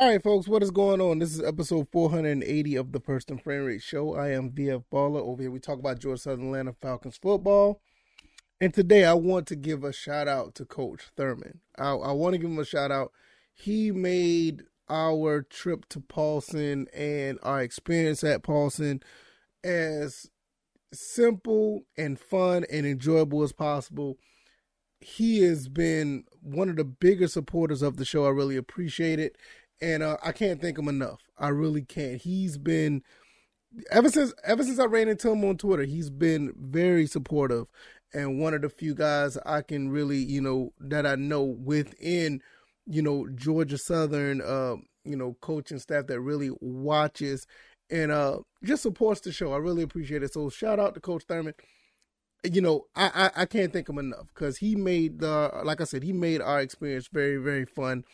All right, folks, what is going on? This is episode 480 of the First and Frame Rate Show. I am VF Baller. Over here, we talk about Georgia Southern Atlanta Falcons football. And today, I want to give a shout out to Coach Thurman. I, I want to give him a shout out. He made our trip to Paulson and our experience at Paulson as simple and fun and enjoyable as possible. He has been one of the bigger supporters of the show. I really appreciate it and uh, I can't thank him enough. I really can't. He's been ever since ever since I ran into him on Twitter. He's been very supportive, and one of the few guys I can really you know that I know within you know Georgia Southern uh, you know coaching staff that really watches and uh just supports the show. I really appreciate it. So shout out to Coach Thurman. You know, I, I, I can't thank him enough because he made the like I said, he made our experience very, very fun.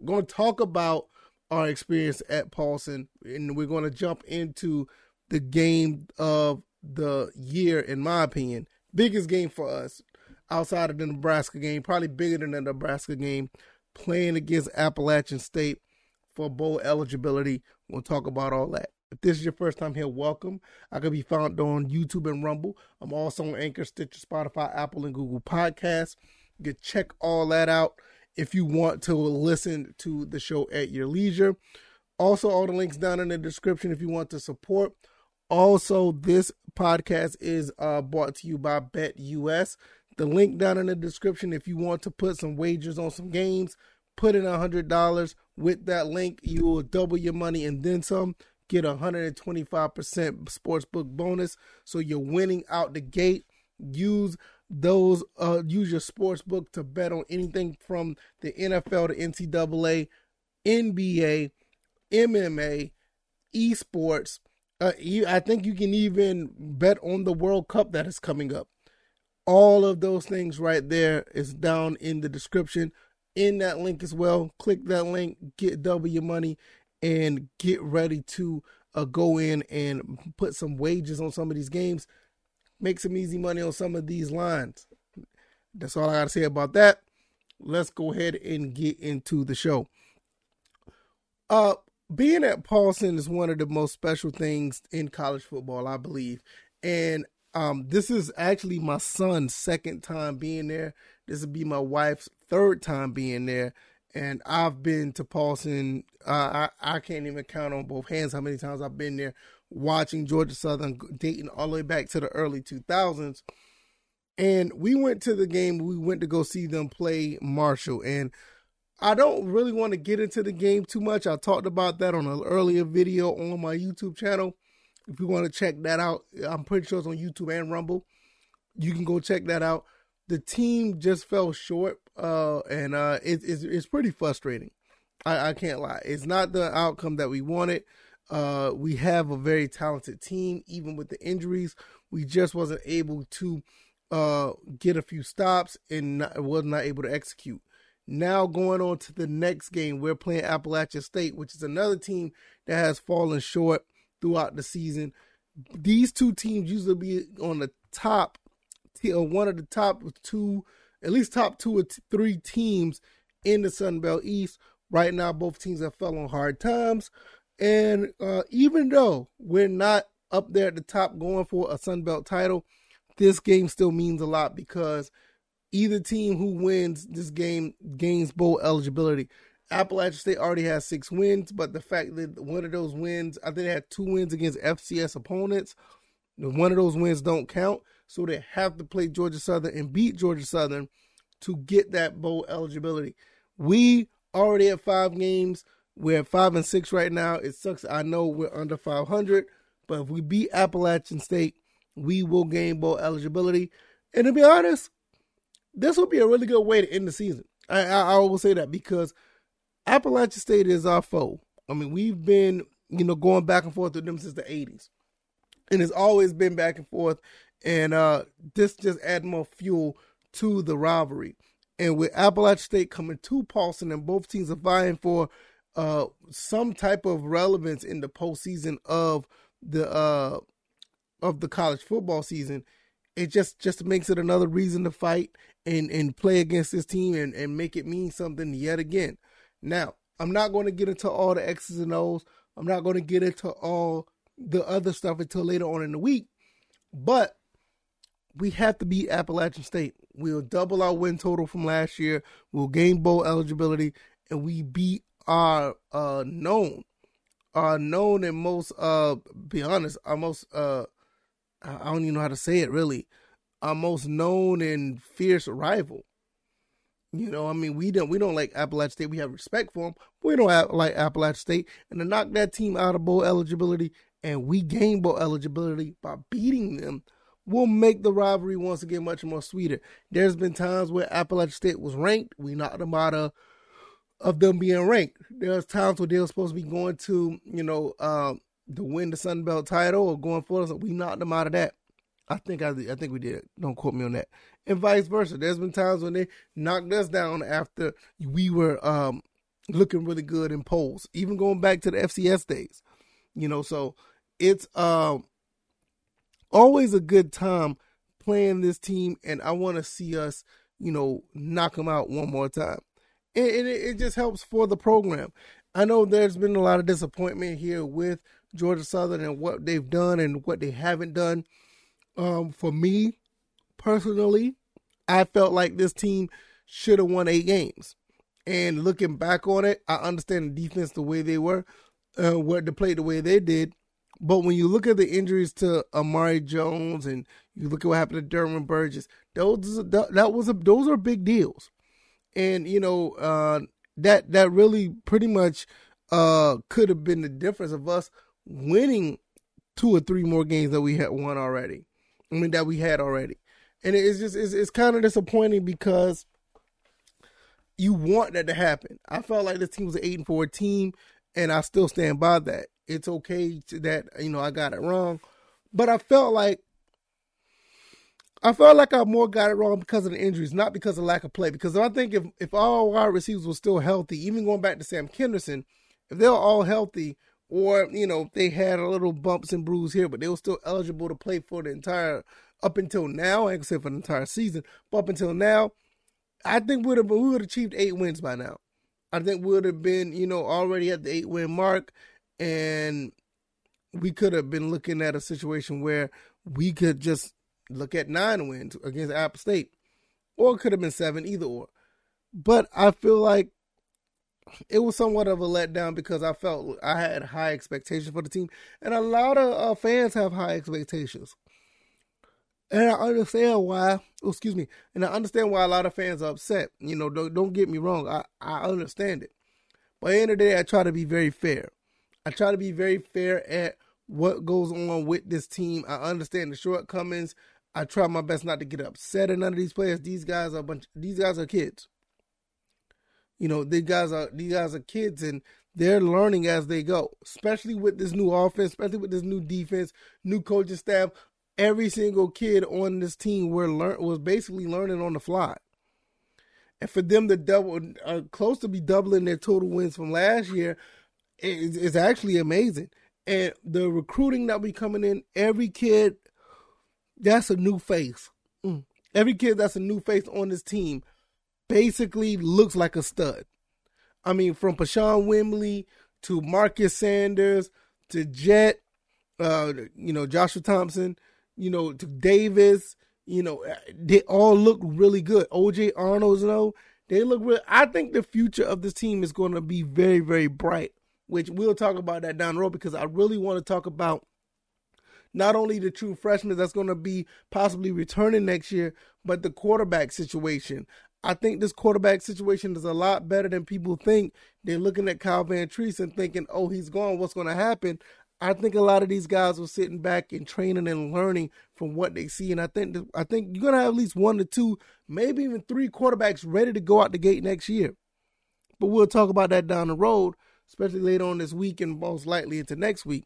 I'm going to talk about our experience at Paulson, and we're going to jump into the game of the year, in my opinion. Biggest game for us outside of the Nebraska game, probably bigger than the Nebraska game, playing against Appalachian State for bowl eligibility. We'll talk about all that. If this is your first time here, welcome. I can be found on YouTube and Rumble. I'm also on Anchor, Stitcher, Spotify, Apple, and Google Podcasts. You can check all that out if you want to listen to the show at your leisure. Also, all the links down in the description if you want to support. Also, this podcast is uh, brought to you by BetUS. The link down in the description if you want to put some wagers on some games, put in a $100. With that link, you will double your money and then some. Get a 125% sportsbook bonus. So you're winning out the gate. Use those uh, use your sports book to bet on anything from the NFL to NCAA, NBA, MMA, esports. Uh, you, I think you can even bet on the World Cup that is coming up. All of those things right there is down in the description in that link as well. Click that link, get double your money, and get ready to uh, go in and put some wages on some of these games make some easy money on some of these lines. That's all I got to say about that. Let's go ahead and get into the show. Uh, being at Paulson is one of the most special things in college football, I believe. And um, this is actually my son's second time being there. This will be my wife's third time being there. And I've been to Paulson. Uh, I, I can't even count on both hands how many times I've been there watching Georgia Southern dating all the way back to the early 2000s. And we went to the game. We went to go see them play Marshall. And I don't really want to get into the game too much. I talked about that on an earlier video on my YouTube channel. If you want to check that out, I'm pretty sure it's on YouTube and Rumble. You can go check that out. The team just fell short, uh, and uh, it, it's it's pretty frustrating. I, I can't lie. It's not the outcome that we wanted. Uh, we have a very talented team, even with the injuries. We just wasn't able to uh, get a few stops and not, was not able to execute. Now going on to the next game, we're playing Appalachian State, which is another team that has fallen short throughout the season. These two teams usually be on the top, one of the top two, at least top two or three teams in the Sun Belt East. Right now, both teams have fell on hard times. And uh, even though we're not up there at the top going for a Sun Belt title, this game still means a lot because either team who wins this game gains bowl eligibility. Appalachian State already has six wins, but the fact that one of those wins, I think they had two wins against FCS opponents. One of those wins don't count, so they have to play Georgia Southern and beat Georgia Southern to get that bowl eligibility. We already have five games. We're at five and six right now. It sucks. I know we're under 500, but if we beat Appalachian State, we will gain bowl eligibility. And to be honest, this will be a really good way to end the season. I, I, I will say that because Appalachian State is our foe. I mean, we've been, you know, going back and forth with them since the 80s. And it's always been back and forth. And uh, this just adds more fuel to the rivalry. And with Appalachian State coming to Paulson and both teams are vying for uh, some type of relevance in the postseason of the uh, of the college football season, it just just makes it another reason to fight and and play against this team and and make it mean something yet again. Now, I'm not going to get into all the X's and O's. I'm not going to get into all the other stuff until later on in the week. But we have to beat Appalachian State. We'll double our win total from last year. We'll gain bowl eligibility, and we beat our uh, known, are known and most uh, be honest, our most uh, I don't even know how to say it really, our most known and fierce rival. You know, I mean, we don't we don't like Appalachian State. We have respect for them. we don't have, like Appalachian State, and to knock that team out of bowl eligibility, and we gain bowl eligibility by beating them will make the rivalry once again much more sweeter. There's been times where Appalachian State was ranked, we knocked them out of of them being ranked. There's times where they were supposed to be going to, you know, uh, to win the Sun Belt title or going for us. We knocked them out of that. I think I, I think we did. Don't quote me on that. And vice versa. There's been times when they knocked us down after we were um, looking really good in polls, even going back to the FCS days. You know, so it's um always a good time playing this team, and I want to see us, you know, knock them out one more time. And, it, just helps for the program. I know there's been a lot of disappointment here with Georgia Southern and what they've done and what they haven't done. Um, for me personally, I felt like this team should have won eight games. And looking back on it, I understand the defense the way they were, uh, what to play the way they did. But when you look at the injuries to Amare Jones and you look at what happened to Derwin Burgess, those that was a, those are big deals, and you know uh, that that really pretty much uh, could have been the difference of us winning two or three more games that we had won already. I mean that we had already, and it's just it's, it's kind of disappointing because you want that to happen. I felt like this team was an eight and four team, and I still stand by that it's okay that you know I got it wrong, but I felt like I felt like I more got it wrong because of the injuries, not because of lack of play. Because I think if if all wide receivers were still healthy, even going back to Sam Kenerson, if they were all healthy, or you know they had a little bumps and bruises here, but they were still eligible to play for the entire up until now, except for the entire season. But up until now, I think would have we would have achieved eight wins by now. I think we would have been you know already at the eight win mark, and we could have been looking at a situation where we could just look at nine wins against App State, or it could have been seven, either or. But I feel like it was somewhat of a letdown because I felt I had high expectations for the team, and a lot of uh, fans have high expectations. And I understand why. Oh, excuse me. And I understand why a lot of fans are upset. You know, don't, don't get me wrong. I, I understand it. But at the end of the day, I try to be very fair. I try to be very fair at what goes on with this team. I understand the shortcomings. I try my best not to get upset at none of these players. These guys are a bunch. These guys are kids. You know, these guys are these guys are kids, and they're learning as they go. Especially with this new offense, especially with this new defense, new coaching staff. Every single kid on this team were learn was basically learning on the fly. And for them to double, uh, close to be doubling their total wins from last year, is actually amazing. And the recruiting that we coming in, every kid, that's a new face. Mm. Every kid that's a new face on this team basically looks like a stud. I mean, from Pashawn Wimbley to Marcus Sanders to Jet, uh, you know, Joshua Thompson, you know, to Davis, you know, they all look really good. OJ Arnold's, you know, they look real. I think the future of this team is going to be very, very bright which we'll talk about that down the road because I really want to talk about not only the true freshmen that's going to be possibly returning next year, but the quarterback situation. I think this quarterback situation is a lot better than people think. They're looking at Kyle Vantrease and thinking, oh, he's gone. What's going to happen? I think a lot of these guys are sitting back and training and learning from what they see, and I think I think you're gonna have at least one to two, maybe even three quarterbacks ready to go out the gate next year. But we'll talk about that down the road especially later on this week and most likely into next week.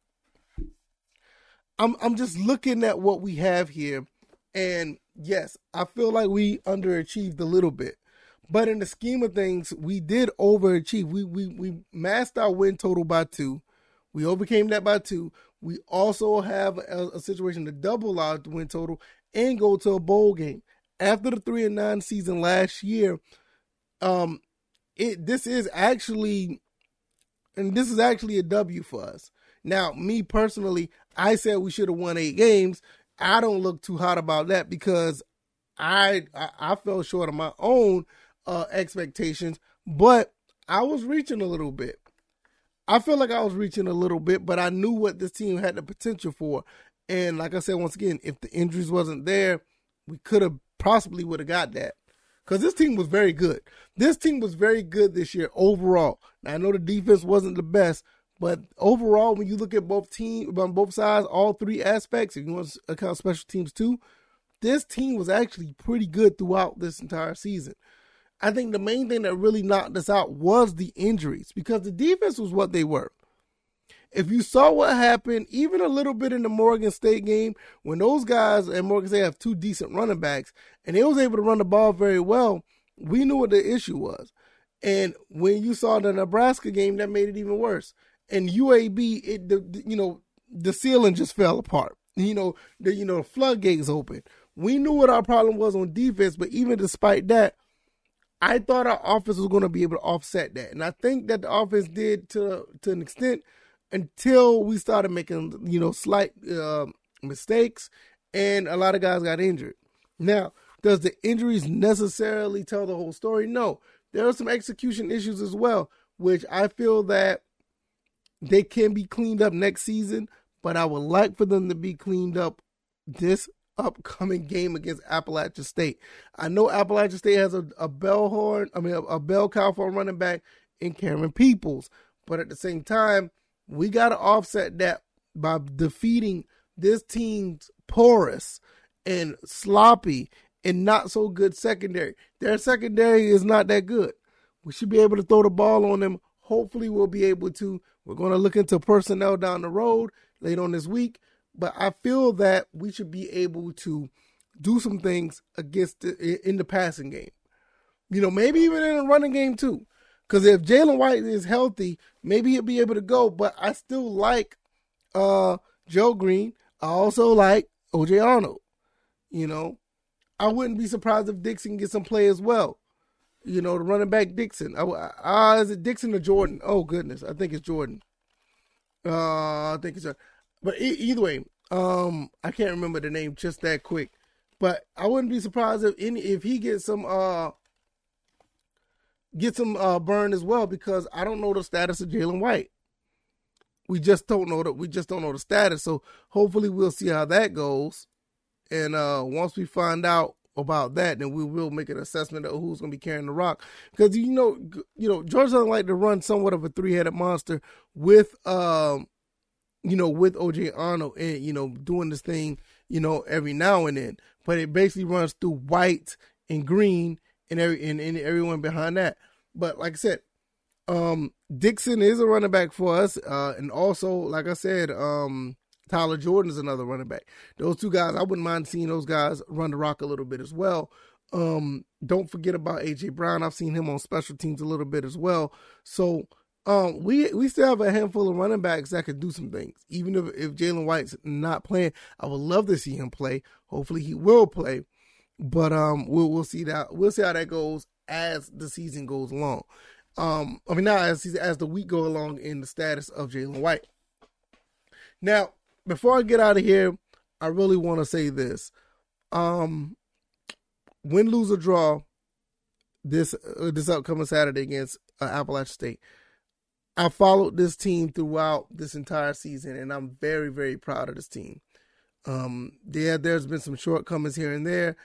I'm I'm just looking at what we have here, and yes, I feel like we underachieved a little bit. But in the scheme of things, we did overachieve. We we we masked our win total by two. We overcame that by two. We also have a, a situation to double our win total and go to a bowl game. After the three and nine season last year, um, it this is actually and this is actually a W for us. Now, me personally, I said we should have won eight games. I don't look too hot about that because I I, I fell short of my own uh, expectations, but I was reaching a little bit. I feel like I was reaching a little bit, but I knew what this team had the potential for. And like I said, once again, if the injuries wasn't there, we could have possibly would have got that. Because this team was very good. This team was very good this year overall. Now, I know the defense wasn't the best, but overall, when you look at both team on both sides, all three aspects, if you want to account special teams too, this team was actually pretty good throughout this entire season. I think the main thing that really knocked us out was the injuries because the defense was what they were. If you saw what happened, even a little bit in the Morgan State game, when those guys and Morgan State have two decent running backs, and they was able to run the ball very well, we knew what the issue was. And when you saw the Nebraska game, that made it even worse. And UAB, it the, you know the ceiling just fell apart. You know the you know floodgates open. We knew what our problem was on defense, but even despite that, I thought our offense was going to be able to offset that, and I think that the offense did to to an extent until we started making you know slight uh, mistakes, and a lot of guys got injured. Now, does the injuries necessarily tell the whole story? No, there are some execution issues as well, which I feel that they can be cleaned up next season. But I would like for them to be cleaned up this upcoming game against Appalachian State. I know Appalachian State has a, a bell horn, I mean, a, a bell cow for a running back in Camerun Peoples. But at the same time, we got to offset that by defeating this team's porous and sloppy and not so good secondary. Their secondary is not that good. We should be able to throw the ball on them. Hopefully, we'll be able to. We're going to look into personnel down the road late on this week but I feel that we should be able to do some things against the, in the passing game. You know, maybe even in the running game too. Because if Jalen White is healthy, maybe he'll be able to go. But I still like uh, Joe Green. I also like OJ Arnold. You know, I wouldn't be surprised if Dixon gets some play as well. You know, the running back Dixon. Ah, is it Dixon or Jordan? Oh goodness, I think it's Jordan. Uh, I think it's. But e- either way, um, I can't remember the name just that quick. But I wouldn't be surprised if any if he gets some uh get some uh burn as well because I don't know the status of Jalen White. We just don't know that we just don't know the status. So hopefully we'll see how that goes. And uh once we find out about that, then we will make an assessment of who's going to be carrying the rock. Because you know, you know, George doesn't like to run somewhat of a three-headed monster with um you know, with OJ Arnold and, you know, doing this thing, you know, every now and then. But it basically runs through white and green and every and, and everyone behind that. But like I said, um, Dixon is a running back for us. Uh, and also, like I said, um, Tyler Jordan is another running back. Those two guys, I wouldn't mind seeing those guys run the rock a little bit as well. Um, don't forget about AJ Brown. I've seen him on special teams a little bit as well. So um, we we still have a handful of running backs that could do some things. Even if if Jalen White's not playing, I would love to see him play. Hopefully, he will play. But um, we'll we'll see that we'll see how that goes as the season goes along. Um, I mean, now as as the week go along in the status of Jalen White. Now, before I get out of here, I really want to say this: um, win, lose, or draw this uh, this upcoming Saturday against uh, Appalachian State. I followed this team throughout this entire season, and I'm very, very proud of this team. Um, yeah, there's been some shortcomings here and there,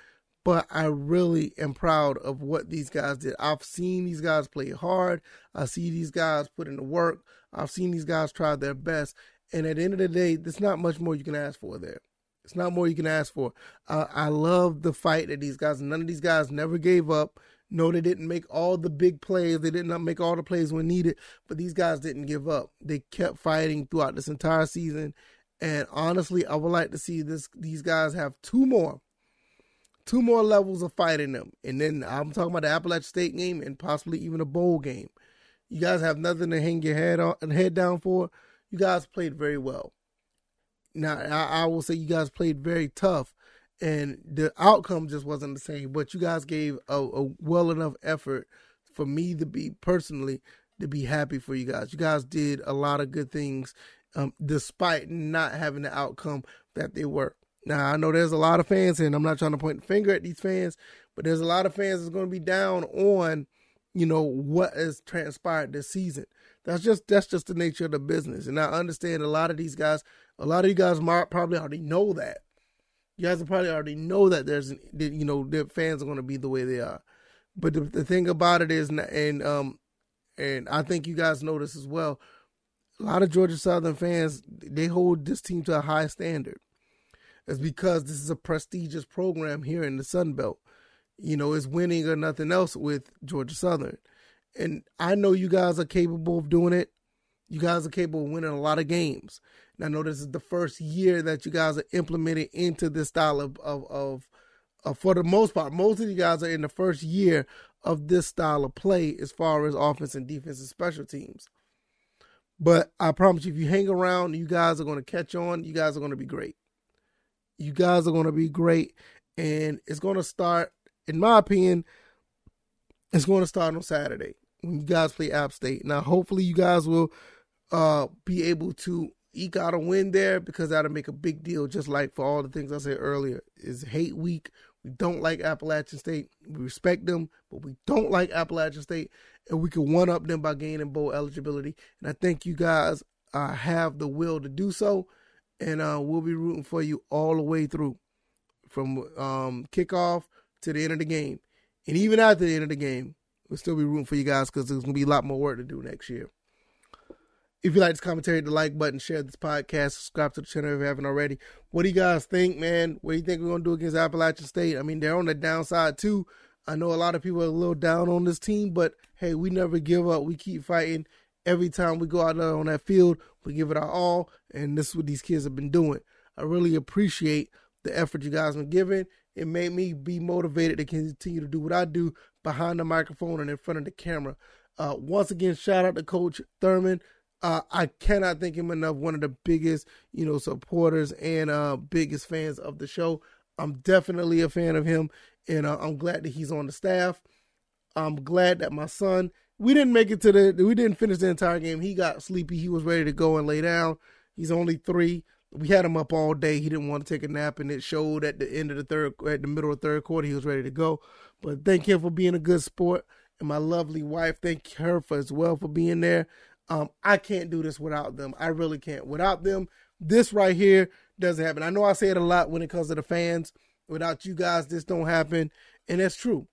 but I really am proud of what these guys did. I've seen these guys play hard. I see these guys put in the work. I've seen these guys try their best. And at the end of the day, there's not much more you can ask for there. It's not more you can ask for. Uh, I love the fight that these guys, none of these guys never gave up. No, they didn't make all the big plays. They did not make all the plays when needed, but these guys didn't give up. They kept fighting throughout this entire season. And honestly, I would like to see this these guys have two more, two more levels of fighting them. And then I'm talking about the Appalachian State game and possibly even a bowl game. You guys have nothing to hang your head on and head down for. You guys played very well. Now I, I will say you guys played very tough and the outcome just wasn't the same. But you guys gave a, a well enough effort for me to be personally to be happy for you guys. You guys did a lot of good things, um, despite not having the outcome that they were. Now I know there's a lot of fans, and I'm not trying to point the finger at these fans, but there's a lot of fans that's going to be down on, you know, what has transpired this season. That's just that's just the nature of the business, and I understand a lot of these guys. A lot of you guys probably already know that. You guys probably already know that there's, you know, their fans are going to be the way they are. But the, the thing about it is, and um, and I think you guys know this as well. A lot of Georgia Southern fans they hold this team to a high standard. It's because this is a prestigious program here in the Sun Belt. You know, it's winning or nothing else with Georgia Southern. And I know you guys are capable of doing it. You guys are capable of winning a lot of games. And I know this is the first year that you guys are implementing into this style of, of, of, of for the most part, most of you guys are in the first year of this style of play as far as offense and defense and special teams. But I promise you, if you hang around, you guys are going to catch on. You guys are going to be great. You guys are going to be great. And it's going to start, in my opinion, it's going to start on Saturday when you guys play App State. Now, hopefully, you guys will uh, be able to eke out a win there because that'll make a big deal. Just like for all the things I said earlier, is hate week. We don't like Appalachian State. We respect them, but we don't like Appalachian State, and we can one up them by gaining bowl eligibility. And I think you guys uh, have the will to do so, and uh, we'll be rooting for you all the way through, from um, kickoff to the end of the game, and even after the end of the game, we'll still be rooting for you guys because there's gonna be a lot more work to do next year. If you like this commentary, the like button, share this podcast, subscribe to the channel if you haven't already. What do you guys think, man? What do you think we're gonna do against Appalachian State? I mean, they're on the downside too. I know a lot of people are a little down on this team, but hey, we never give up. We keep fighting. Every time we go out there on that field, we give it our all, and this is what these kids have been doing. I really appreciate the effort you guys have been giving. It made me be motivated to continue to do what I do behind the microphone and in front of the camera. Uh, once again, shout out to Coach Thurman. Uh, I cannot thank him enough. One of the biggest, you know, supporters and uh, biggest fans of the show. I'm definitely a fan of him, and uh, I'm glad that he's on the staff. I'm glad that my son. We didn't make it to the. We didn't finish the entire game. He got sleepy. He was ready to go and lay down. He's only three. We had him up all day. He didn't want to take a nap, and it showed at the end of the third, at the middle of the third quarter, he was ready to go. But thank him for being a good sport, and my lovely wife, thank her for as well for being there. Um, I can't do this without them. I really can't. Without them, this right here doesn't happen. I know I say it a lot when it comes to the fans. Without you guys, this don't happen, and that's true.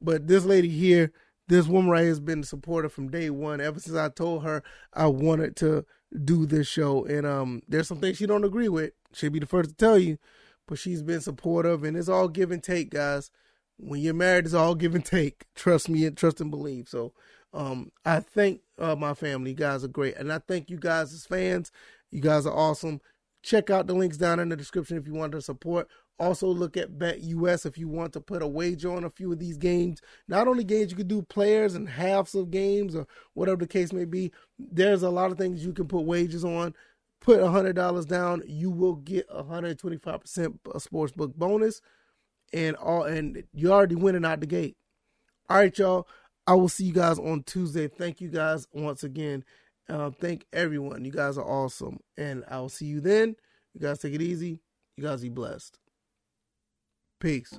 But this lady here, this woman right here has been a supporter from day one. Ever since I told her I wanted to do this show, and um, there's some things she don't agree with. She'll be the first to tell you, but she's been supportive, and it's all give and take, guys. When you're married, it's all give and take. Trust me and trust and believe. So um, I thank uh, my family. You guys are great. And I thank you guys as fans. You guys are awesome. Check out the links down in the description if you want to support. Also, look at Bet US if you want to put a wager on a few of these games. Not only games, you can do players and halves of games or whatever the case may be. There's a lot of things you can put wagers on. Put $100 down, you will get 125% sportsbook bonus. And all and you're already winning out the gate. All right, y'all. I will see you guys on Tuesday. Thank you guys once again. Uh, thank everyone. You guys are awesome. And I will see you then. You guys take it easy. You guys be blessed. Peace.